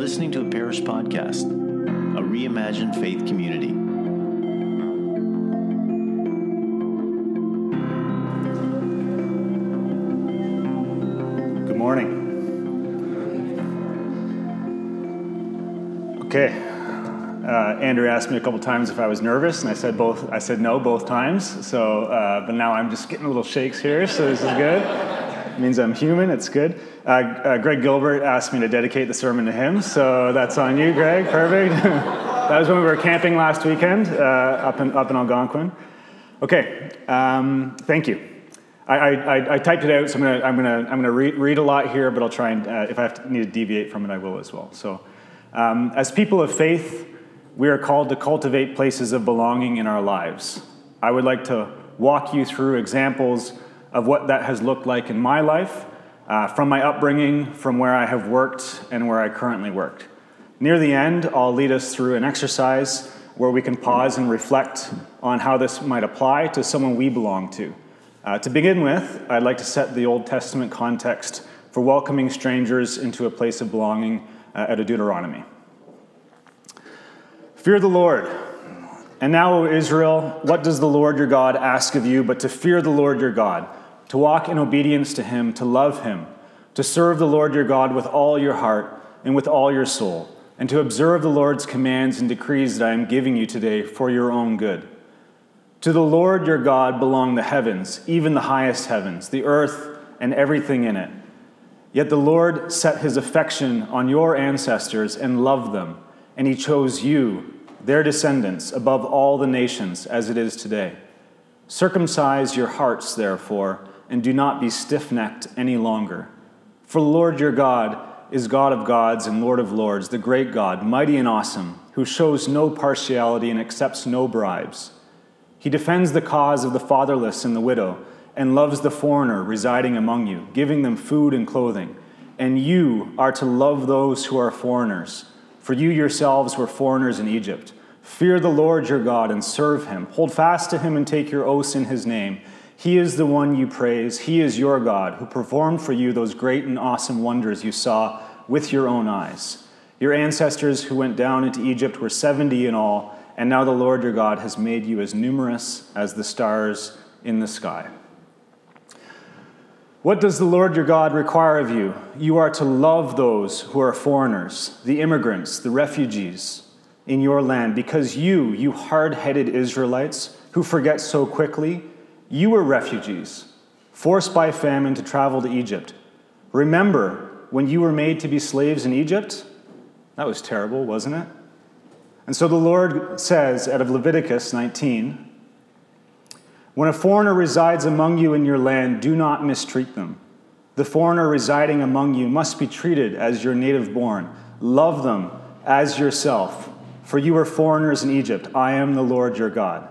listening to a parish podcast, a reimagined faith community. Good morning. Okay. Uh, Andrew asked me a couple times if I was nervous, and I said both. I said no both times. So, uh, but now I'm just getting a little shakes here, so this is good. Means I'm human. It's good. Uh, uh, Greg Gilbert asked me to dedicate the sermon to him, so that's on you, Greg. Perfect. that was when we were camping last weekend uh, up in up in Algonquin. Okay. Um, thank you. I, I, I, typed it out, so I'm gonna, I'm gonna, I'm gonna read, read a lot here, but I'll try and, uh, if I have to, need to deviate from it, I will as well. So, um, as people of faith, we are called to cultivate places of belonging in our lives. I would like to walk you through examples of what that has looked like in my life, uh, from my upbringing, from where I have worked, and where I currently worked. Near the end, I'll lead us through an exercise where we can pause and reflect on how this might apply to someone we belong to. Uh, to begin with, I'd like to set the Old Testament context for welcoming strangers into a place of belonging uh, out of Deuteronomy. Fear the Lord. And now, O Israel, what does the Lord your God ask of you but to fear the Lord your God, to walk in obedience to him, to love him, to serve the Lord your God with all your heart and with all your soul, and to observe the Lord's commands and decrees that I am giving you today for your own good? To the Lord your God belong the heavens, even the highest heavens, the earth, and everything in it. Yet the Lord set his affection on your ancestors and loved them, and he chose you, their descendants, above all the nations, as it is today. Circumcise your hearts, therefore, and do not be stiff necked any longer. For the Lord your God is God of gods and Lord of lords, the great God, mighty and awesome, who shows no partiality and accepts no bribes. He defends the cause of the fatherless and the widow, and loves the foreigner residing among you, giving them food and clothing. And you are to love those who are foreigners, for you yourselves were foreigners in Egypt. Fear the Lord your God and serve him. Hold fast to him and take your oaths in his name. He is the one you praise. He is your God, who performed for you those great and awesome wonders you saw with your own eyes. Your ancestors who went down into Egypt were 70 in all and now the Lord your God has made you as numerous as the stars in the sky. What does the Lord your God require of you? You are to love those who are foreigners, the immigrants, the refugees in your land, because you, you hard headed Israelites who forget so quickly, you were refugees, forced by famine to travel to Egypt. Remember when you were made to be slaves in Egypt? That was terrible, wasn't it? And so the Lord says out of Leviticus 19 When a foreigner resides among you in your land, do not mistreat them. The foreigner residing among you must be treated as your native born. Love them as yourself, for you are foreigners in Egypt. I am the Lord your God.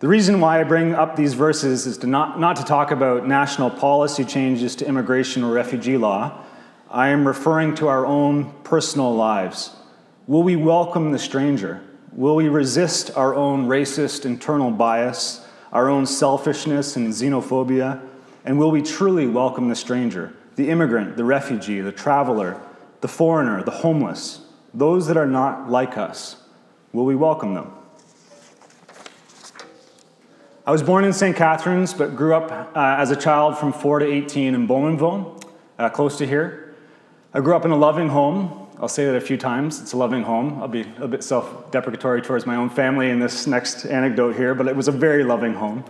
The reason why I bring up these verses is to not, not to talk about national policy changes to immigration or refugee law. I am referring to our own personal lives. Will we welcome the stranger? Will we resist our own racist internal bias, our own selfishness and xenophobia? And will we truly welcome the stranger, the immigrant, the refugee, the traveler, the foreigner, the homeless, those that are not like us? Will we welcome them? I was born in St. Catharines, but grew up uh, as a child from 4 to 18 in Bowmanville, uh, close to here. I grew up in a loving home I'll say that a few times. It's a loving home. I'll be a bit self deprecatory towards my own family in this next anecdote here, but it was a very loving home.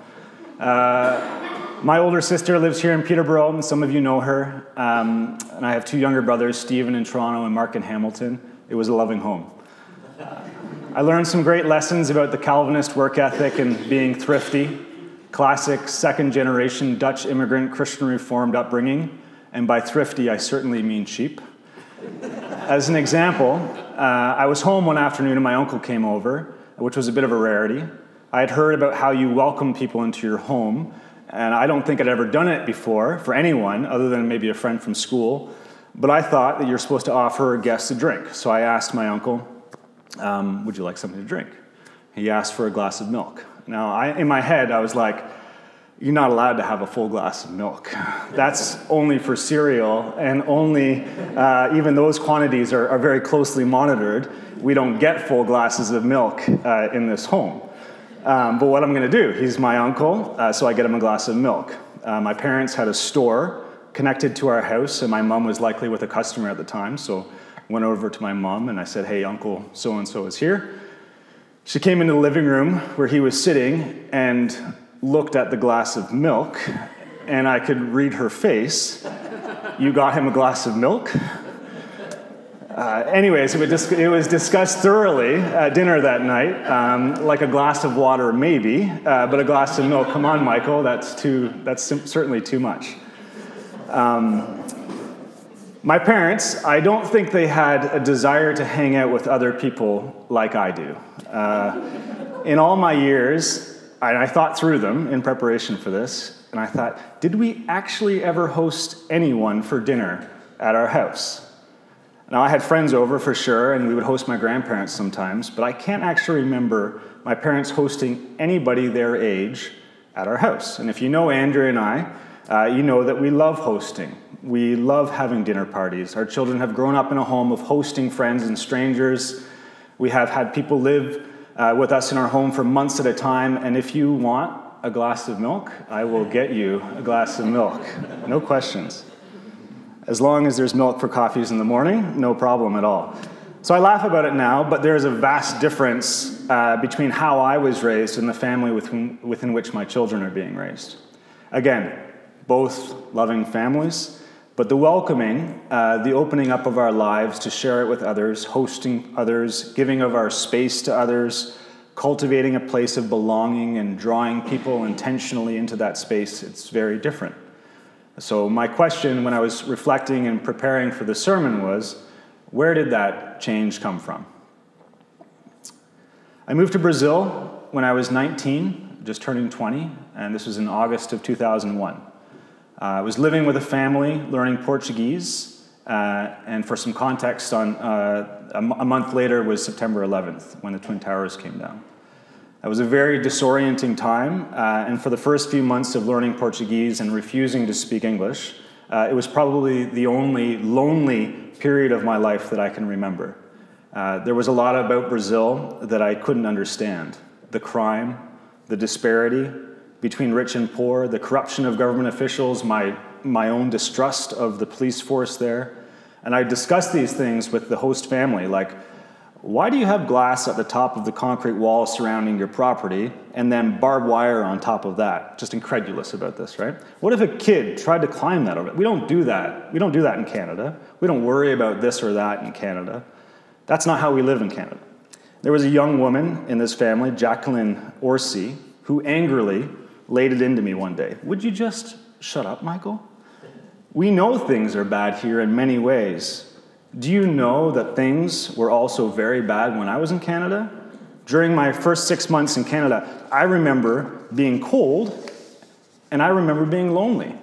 Uh, my older sister lives here in Peterborough, and some of you know her. Um, and I have two younger brothers, Stephen in Toronto and Mark in Hamilton. It was a loving home. I learned some great lessons about the Calvinist work ethic and being thrifty, classic second generation Dutch immigrant Christian Reformed upbringing. And by thrifty, I certainly mean cheap. As an example, uh, I was home one afternoon and my uncle came over, which was a bit of a rarity. I had heard about how you welcome people into your home, and I don't think I'd ever done it before for anyone other than maybe a friend from school. But I thought that you're supposed to offer guests a drink. So I asked my uncle, um, Would you like something to drink? He asked for a glass of milk. Now, I, in my head, I was like, you're not allowed to have a full glass of milk. That's only for cereal, and only, uh, even those quantities are, are, very closely monitored. We don't get full glasses of milk uh, in this home. Um, but what I'm going to do, he's my uncle, uh, so I get him a glass of milk. Uh, my parents had a store connected to our house, and my mom was likely with a customer at the time, so went over to my mom and I said, Hey, Uncle so and so is here. She came into the living room where he was sitting and looked at the glass of milk, and I could read her face. You got him a glass of milk? Uh, anyways, it was, discussed thoroughly at dinner that night, um, like a glass of water, maybe, uh, but a glass of milk. Come on, Michael, that's too. That's certainly too much. Um, my parents, I don't think they had a desire to hang out with other people like I do. Uh, in all my years, and I thought through them in preparation for this, and I thought, did we actually ever host anyone for dinner at our house? Now, I had friends over for sure, and we would host my grandparents sometimes, but I can't actually remember my parents hosting anybody their age at our house. And if you know Andrea and I, uh, you know that we love hosting. We love having dinner parties. Our children have grown up in a home of hosting friends and strangers. We have had people live uh, with us in our home for months at a time. And if you want a glass of milk, I will get you a glass of milk. No questions. As long as there's milk for coffees in the morning, no problem at all. So I laugh about it now, but there's a vast difference uh, between how I was raised and the family within, within which my children are being raised. Again, both loving families, but the welcoming, uh, the opening up of our lives to share it with others, hosting others, giving of our space to others, cultivating a place of belonging and drawing people intentionally into that space, it's very different. So, my question when I was reflecting and preparing for the sermon was where did that change come from? I moved to Brazil when I was 19, just turning 20, and this was in August of 2001. Uh, I was living with a family learning Portuguese, uh, and for some context, on uh, a, m- a month later was September 11th when the Twin Towers came down. It was a very disorienting time, uh, and for the first few months of learning Portuguese and refusing to speak English, uh, it was probably the only lonely period of my life that I can remember. Uh, there was a lot about Brazil that I couldn't understand the crime, the disparity, between rich and poor, the corruption of government officials, my, my own distrust of the police force there. And I discussed these things with the host family, like, why do you have glass at the top of the concrete wall surrounding your property and then barbed wire on top of that? Just incredulous about this, right? What if a kid tried to climb that over? We don't do that. We don't do that in Canada. We don't worry about this or that in Canada. That's not how we live in Canada. There was a young woman in this family, Jacqueline Orsi, who angrily laid it into me one day. Would you just shut up, Michael? We know things are bad here in many ways. Do you know that things were also very bad when I was in Canada? During my first six months in Canada, I remember being cold and I remember being lonely.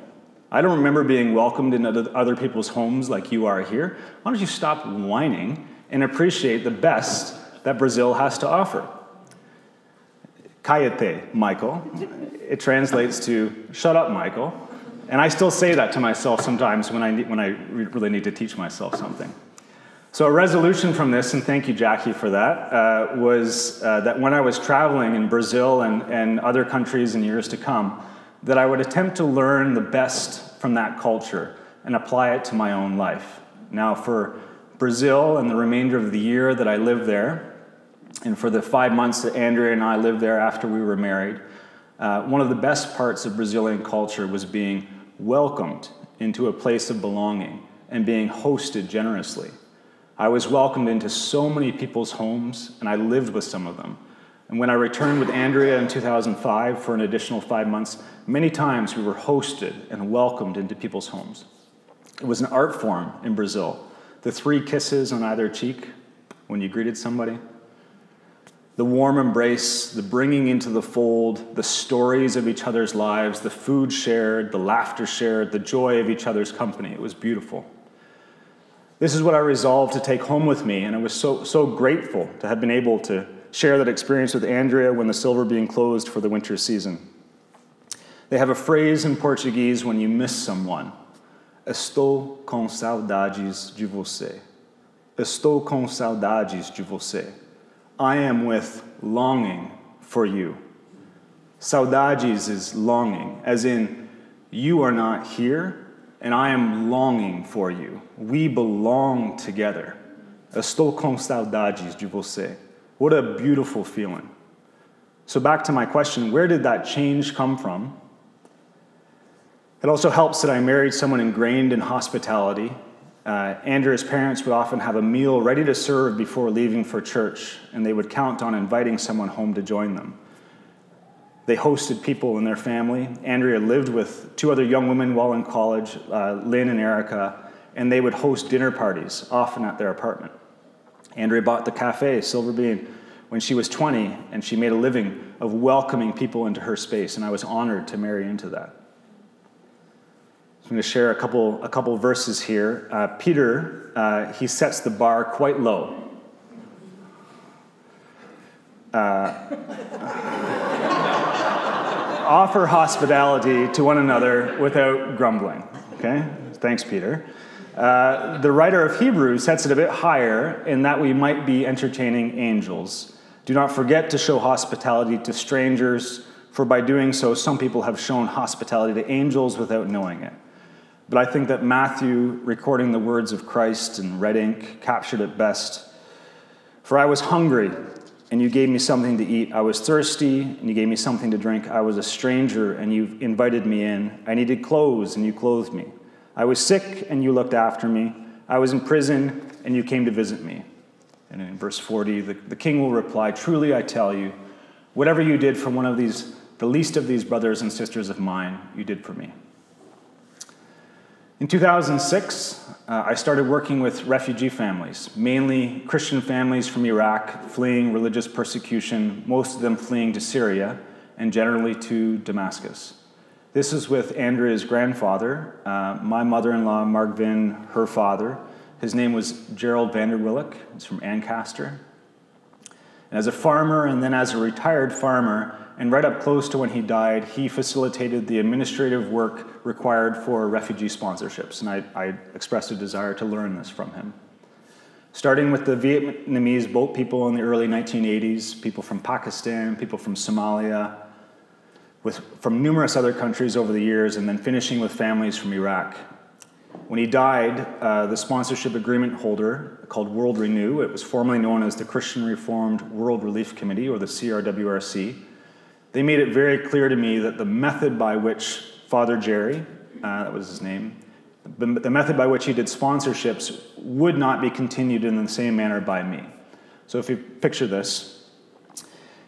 I don't remember being welcomed in other people's homes like you are here. Why don't you stop whining and appreciate the best that Brazil has to offer? Kayate, Michael. It translates to shut up, Michael. And I still say that to myself sometimes when I, when I really need to teach myself something. So, a resolution from this, and thank you, Jackie, for that, uh, was uh, that when I was traveling in Brazil and, and other countries in years to come, that I would attempt to learn the best from that culture and apply it to my own life. Now, for Brazil and the remainder of the year that I lived there, and for the five months that Andrea and I lived there after we were married, uh, one of the best parts of Brazilian culture was being welcomed into a place of belonging and being hosted generously. I was welcomed into so many people's homes, and I lived with some of them. And when I returned with Andrea in 2005 for an additional five months, many times we were hosted and welcomed into people's homes. It was an art form in Brazil. The three kisses on either cheek when you greeted somebody, the warm embrace, the bringing into the fold, the stories of each other's lives, the food shared, the laughter shared, the joy of each other's company. It was beautiful. This is what I resolved to take home with me, and I was so, so grateful to have been able to share that experience with Andrea when the Silver Bean closed for the winter season. They have a phrase in Portuguese when you miss someone Estou com saudades de você. Estou com saudades de você. I am with longing for you. Saudades is longing, as in, you are not here, and I am longing for you. We belong together. Estou com saudades de você. What a beautiful feeling. So, back to my question where did that change come from? It also helps that I married someone ingrained in hospitality. Uh, Andrea's parents would often have a meal ready to serve before leaving for church, and they would count on inviting someone home to join them. They hosted people in their family. Andrea lived with two other young women while in college, uh, Lynn and Erica, and they would host dinner parties, often at their apartment. Andrea bought the cafe, Silver Bean, when she was 20, and she made a living of welcoming people into her space, and I was honored to marry into that. I'm going to share a couple, a couple verses here. Uh, Peter, uh, he sets the bar quite low. Uh, offer hospitality to one another without grumbling. Okay? Thanks, Peter. Uh, the writer of Hebrews sets it a bit higher in that we might be entertaining angels. Do not forget to show hospitality to strangers, for by doing so, some people have shown hospitality to angels without knowing it. But I think that Matthew, recording the words of Christ in red ink, captured it best. For I was hungry, and you gave me something to eat. I was thirsty, and you gave me something to drink. I was a stranger, and you invited me in. I needed clothes, and you clothed me. I was sick, and you looked after me. I was in prison, and you came to visit me. And in verse 40, the, the king will reply Truly I tell you, whatever you did for one of these, the least of these brothers and sisters of mine, you did for me. In 2006, uh, I started working with refugee families, mainly Christian families from Iraq fleeing religious persecution, most of them fleeing to Syria and generally to Damascus. This is with Andrea's grandfather, uh, my mother in law, Mark Vin, her father. His name was Gerald Vanderwillick. He's from Ancaster. And as a farmer and then as a retired farmer, and right up close to when he died, he facilitated the administrative work required for refugee sponsorships. And I, I expressed a desire to learn this from him. Starting with the Vietnamese boat people in the early 1980s, people from Pakistan, people from Somalia, with, from numerous other countries over the years, and then finishing with families from Iraq. When he died, uh, the sponsorship agreement holder, called World Renew, it was formerly known as the Christian Reformed World Relief Committee, or the CRWRC, they made it very clear to me that the method by which Father Jerry, uh, that was his name, the, the method by which he did sponsorships would not be continued in the same manner by me. So if you picture this,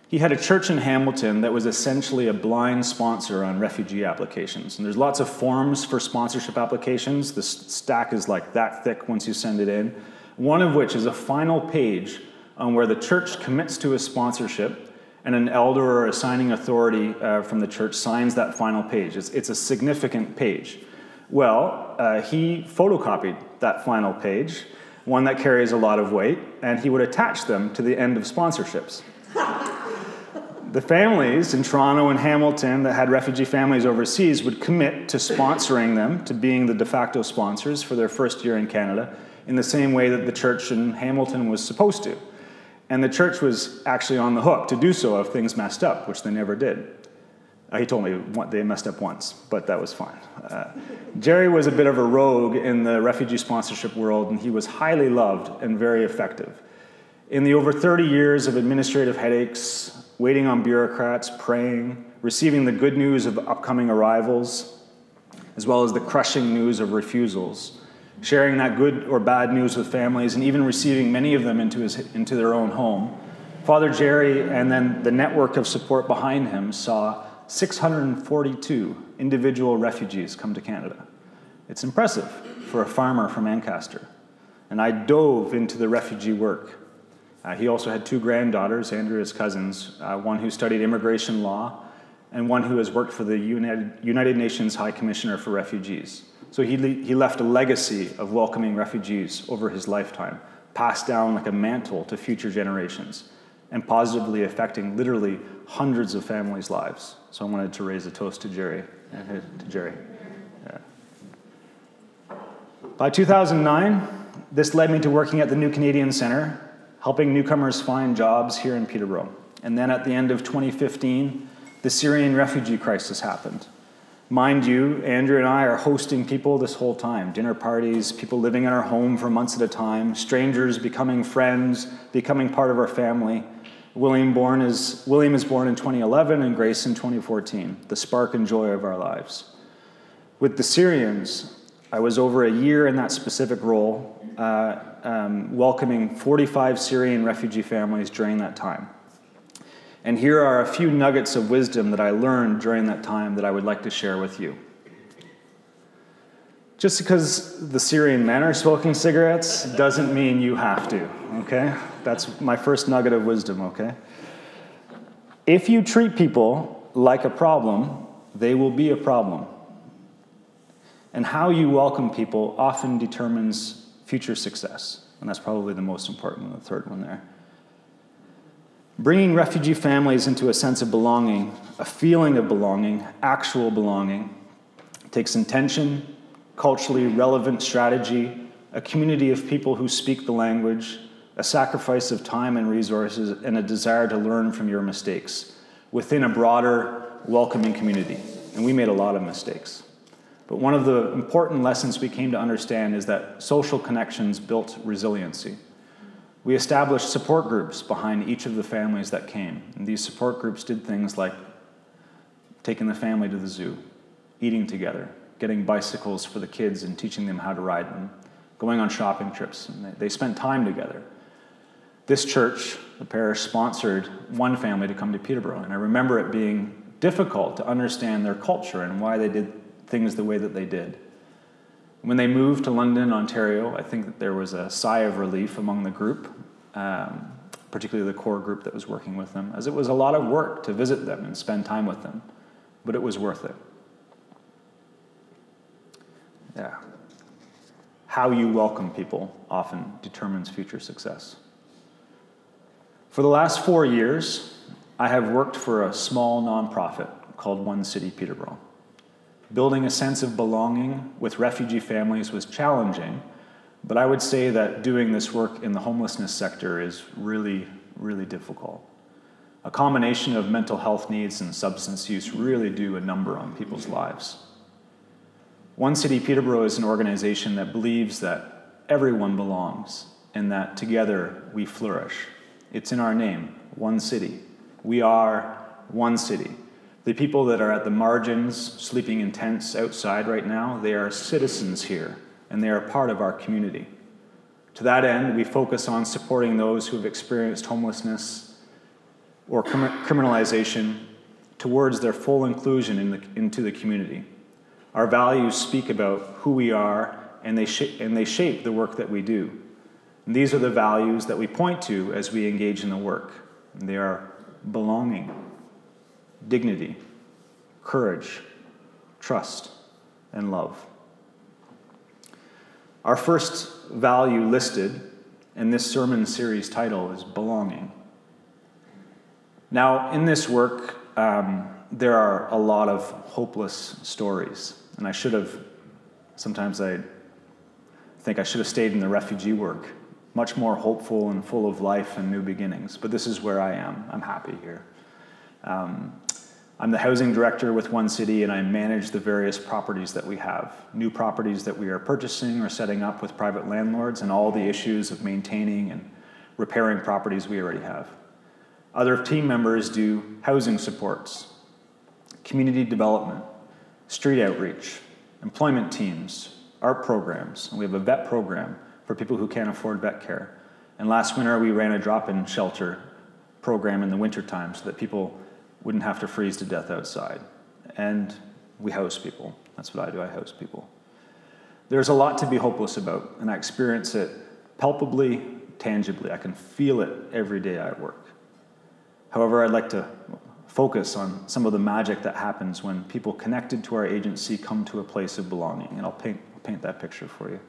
he had a church in Hamilton that was essentially a blind sponsor on refugee applications. And there's lots of forms for sponsorship applications. The stack is like that thick once you send it in. One of which is a final page on where the church commits to a sponsorship and an elder or a signing authority uh, from the church signs that final page. It's, it's a significant page. Well, uh, he photocopied that final page, one that carries a lot of weight, and he would attach them to the end of sponsorships. the families in Toronto and Hamilton that had refugee families overseas would commit to sponsoring them, to being the de facto sponsors for their first year in Canada, in the same way that the church in Hamilton was supposed to. And the church was actually on the hook to do so if things messed up, which they never did. Uh, he told me they messed up once, but that was fine. Uh, Jerry was a bit of a rogue in the refugee sponsorship world, and he was highly loved and very effective. In the over 30 years of administrative headaches, waiting on bureaucrats, praying, receiving the good news of upcoming arrivals, as well as the crushing news of refusals, sharing that good or bad news with families, and even receiving many of them into, his, into their own home. Father Jerry and then the network of support behind him saw 642 individual refugees come to Canada. It's impressive for a farmer from Ancaster. And I dove into the refugee work. Uh, he also had two granddaughters, Andrea's cousins, uh, one who studied immigration law and one who has worked for the United, United Nations High Commissioner for Refugees. So he, le- he left a legacy of welcoming refugees over his lifetime, passed down like a mantle to future generations. and positively affecting literally hundreds of families' lives. So I wanted to raise a toast to Jerry. To Jerry. Yeah. By 2009, this led me to working at the New Canadian Centre, helping newcomers find jobs here in Peterborough. And then at the end of 2015, the Syrian refugee crisis happened. Mind you, Andrea and I are hosting people this whole time dinner parties, people living in our home for months at a time, strangers becoming friends, becoming part of our family. William, born is, William is born in 2011 and Grace in 2014, the spark and joy of our lives. With the Syrians, I was over a year in that specific role, uh, um, welcoming 45 Syrian refugee families during that time. And here are a few nuggets of wisdom that I learned during that time that I would like to share with you. Just because the Syrian men are smoking cigarettes doesn't mean you have to, okay? That's my first nugget of wisdom, okay? If you treat people like a problem, they will be a problem. And how you welcome people often determines future success. And that's probably the most important one, the third one there. Bringing refugee families into a sense of belonging, a feeling of belonging, actual belonging, takes intention, culturally relevant strategy, a community of people who speak the language, a sacrifice of time and resources, and a desire to learn from your mistakes within a broader, welcoming community. And we made a lot of mistakes. But one of the important lessons we came to understand is that social connections built resiliency. We established support groups behind each of the families that came. And these support groups did things like taking the family to the zoo, eating together, getting bicycles for the kids and teaching them how to ride them, going on shopping trips. And they spent time together. This church, the parish, sponsored one family to come to Peterborough. And I remember it being difficult to understand their culture and why they did things the way that they did. When they moved to London, Ontario, I think that there was a sigh of relief among the group, um, particularly the core group that was working with them, as it was a lot of work to visit them and spend time with them, but it was worth it. Yeah. How you welcome people often determines future success. For the last four years, I have worked for a small nonprofit called One City Peterborough. Building a sense of belonging with refugee families was challenging, but I would say that doing this work in the homelessness sector is really, really difficult. A combination of mental health needs and substance use really do a number on people's lives. One City Peterborough is an organization that believes that everyone belongs and that together we flourish. It's in our name, One City. We are one city. The people that are at the margins, sleeping in tents outside right now, they are citizens here, and they are part of our community. To that end, we focus on supporting those who have experienced homelessness or criminalization towards their full inclusion in the, into the community. Our values speak about who we are, and they, sh- and they shape the work that we do. And these are the values that we point to as we engage in the work. And they are belonging, dignity, courage, trust, and love. Our first value listed in this sermon series title is belonging. Now, in this work, um, there are a lot of hopeless stories, and I should have, sometimes I think I should have stayed in the refugee work, much more hopeful and full of life and new beginnings, but this is where I am. I'm happy here. Um, I'm the housing director with One City, and I manage the various properties that we have new properties that we are purchasing or setting up with private landlords, and all the issues of maintaining and repairing properties we already have. Other team members do housing supports, community development, street outreach, employment teams, art programs, and we have a vet program for people who can't afford vet care. And last winter, we ran a drop in shelter program in the wintertime so that people wouldn't have to freeze to death outside. And we house people. That's what I do, I house people. There's a lot to be hopeless about, and I experience it palpably, tangibly. I can feel it every day I work. However, I'd like to focus on some of the magic that happens when people connected to our agency come to a place of belonging, and I'll paint, paint that picture for you.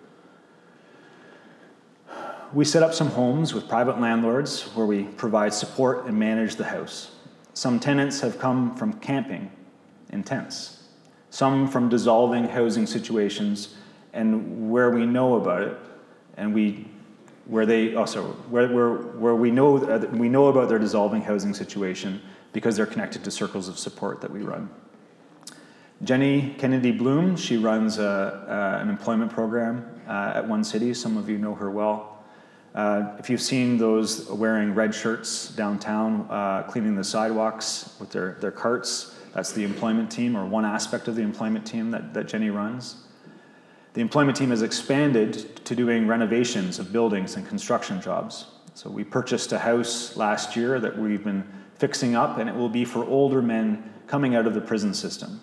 we set up some homes with private landlords where we provide support and manage the house. Some tenants have come from camping in tents, some from dissolving housing situations, and where we know about it, and we where they also where, where, where we know uh, we know about their dissolving housing situation because they're connected to circles of support that we run. Jenny Kennedy Bloom, she runs a, an employment program uh, at One City. Some of you know her well. Uh, if you've seen those wearing red shirts downtown, uh, cleaning the sidewalks with their, their carts, that's the employment team, or one aspect of the employment team that, that Jenny runs. The employment team has expanded to doing renovations of buildings and construction jobs. So we purchased a house last year that we've been fixing up, and it will be for older men coming out of the prison system.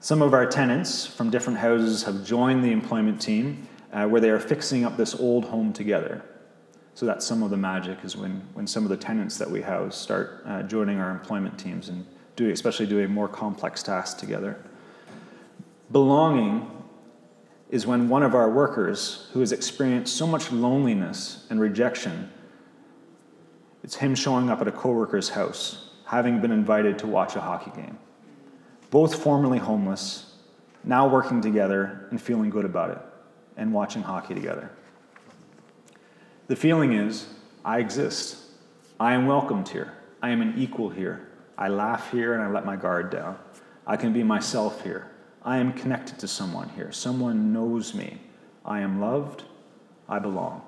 Some of our tenants from different houses have joined the employment team uh, where they are fixing up this old home together. So that's some of the magic is when, when some of the tenants that we house start uh, joining our employment teams and doing, especially doing more complex tasks together. Belonging is when one of our workers who has experienced so much loneliness and rejection, it's him showing up at a coworker's house, having been invited to watch a hockey game both formerly homeless, now working together and feeling good about it and watching hockey together. The feeling is I exist. I am welcomed here. I am an equal here. I laugh here and I let my guard down. I can be myself here. I am connected to someone here. Someone knows me. I am loved. I belong.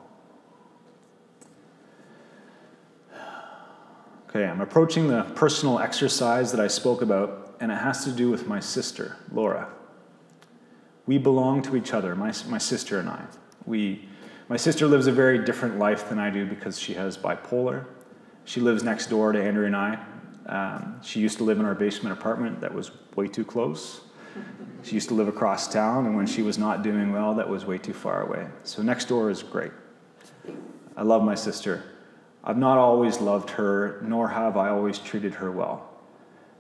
Okay, I'm approaching the personal exercise that I spoke about and it has to do with my sister, Laura. We belong to each other, my, my sister and I. We, my sister lives a very different life than I do because she has bipolar. She lives next door to Andrea and I. Um, she used to live in our basement apartment that was way too close. She used to live across town, and when she was not doing well, that was way too far away. So next door is great. I love my sister. I've not always loved her, nor have I always treated her well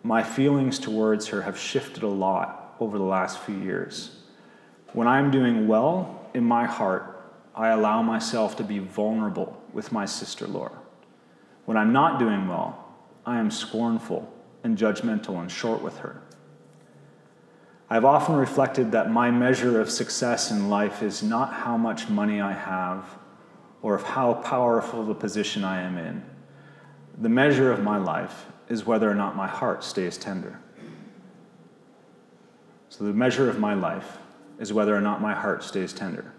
my feelings towards her have shifted a lot over the last few years. When I'm doing well in my heart, I allow myself to be vulnerable with my sister Laura. When I'm not doing well, I am scornful and judgmental and short with her. I've often reflected that my measure of success in life is not how much money I have or of how powerful the position I am in. The measure of my life is whether or not my heart stays tender. So, the measure of my life is whether or not my heart stays tender.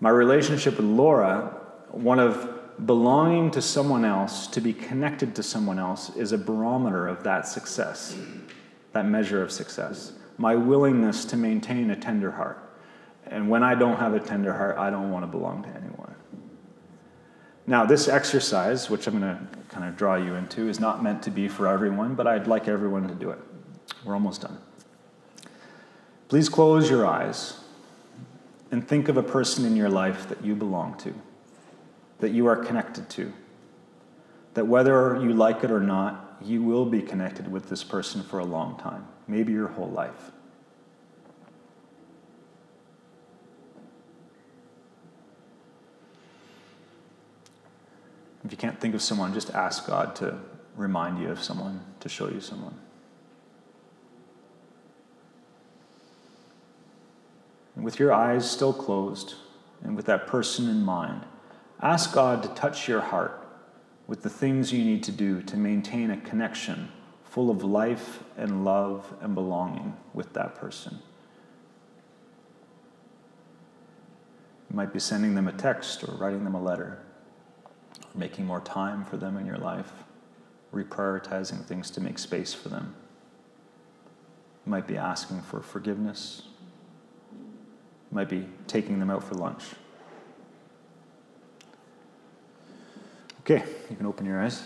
My relationship with Laura, one of belonging to someone else, to be connected to someone else, is a barometer of that success, that measure of success. My willingness to maintain a tender heart. And when I don't have a tender heart, I don't want to belong to anyone. Now, this exercise, which I'm going to kind of draw you into, is not meant to be for everyone, but I'd like everyone to do it. We're almost done. Please close your eyes and think of a person in your life that you belong to, that you are connected to, that whether you like it or not, you will be connected with this person for a long time, maybe your whole life. If you can't think of someone, just ask God to remind you of someone, to show you someone. With your eyes still closed and with that person in mind, ask God to touch your heart with the things you need to do to maintain a connection full of life and love and belonging with that person. You might be sending them a text or writing them a letter or making more time for them in your life, reprioritizing things to make space for them. You might be asking for forgiveness. You might be taking them out for lunch. Okay, you can open your eyes.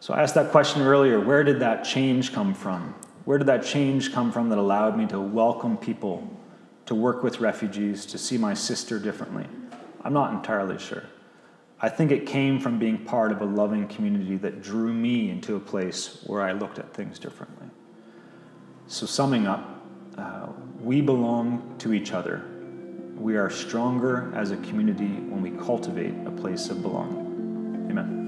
So I asked that question earlier where did that change come from? Where did that change come from that allowed me to welcome people, to work with refugees, to see my sister differently? I'm not entirely sure. I think it came from being part of a loving community that drew me into a place where I looked at things differently. So, summing up, uh, we belong to each other we are stronger as a community when we cultivate a place of belonging. Amen.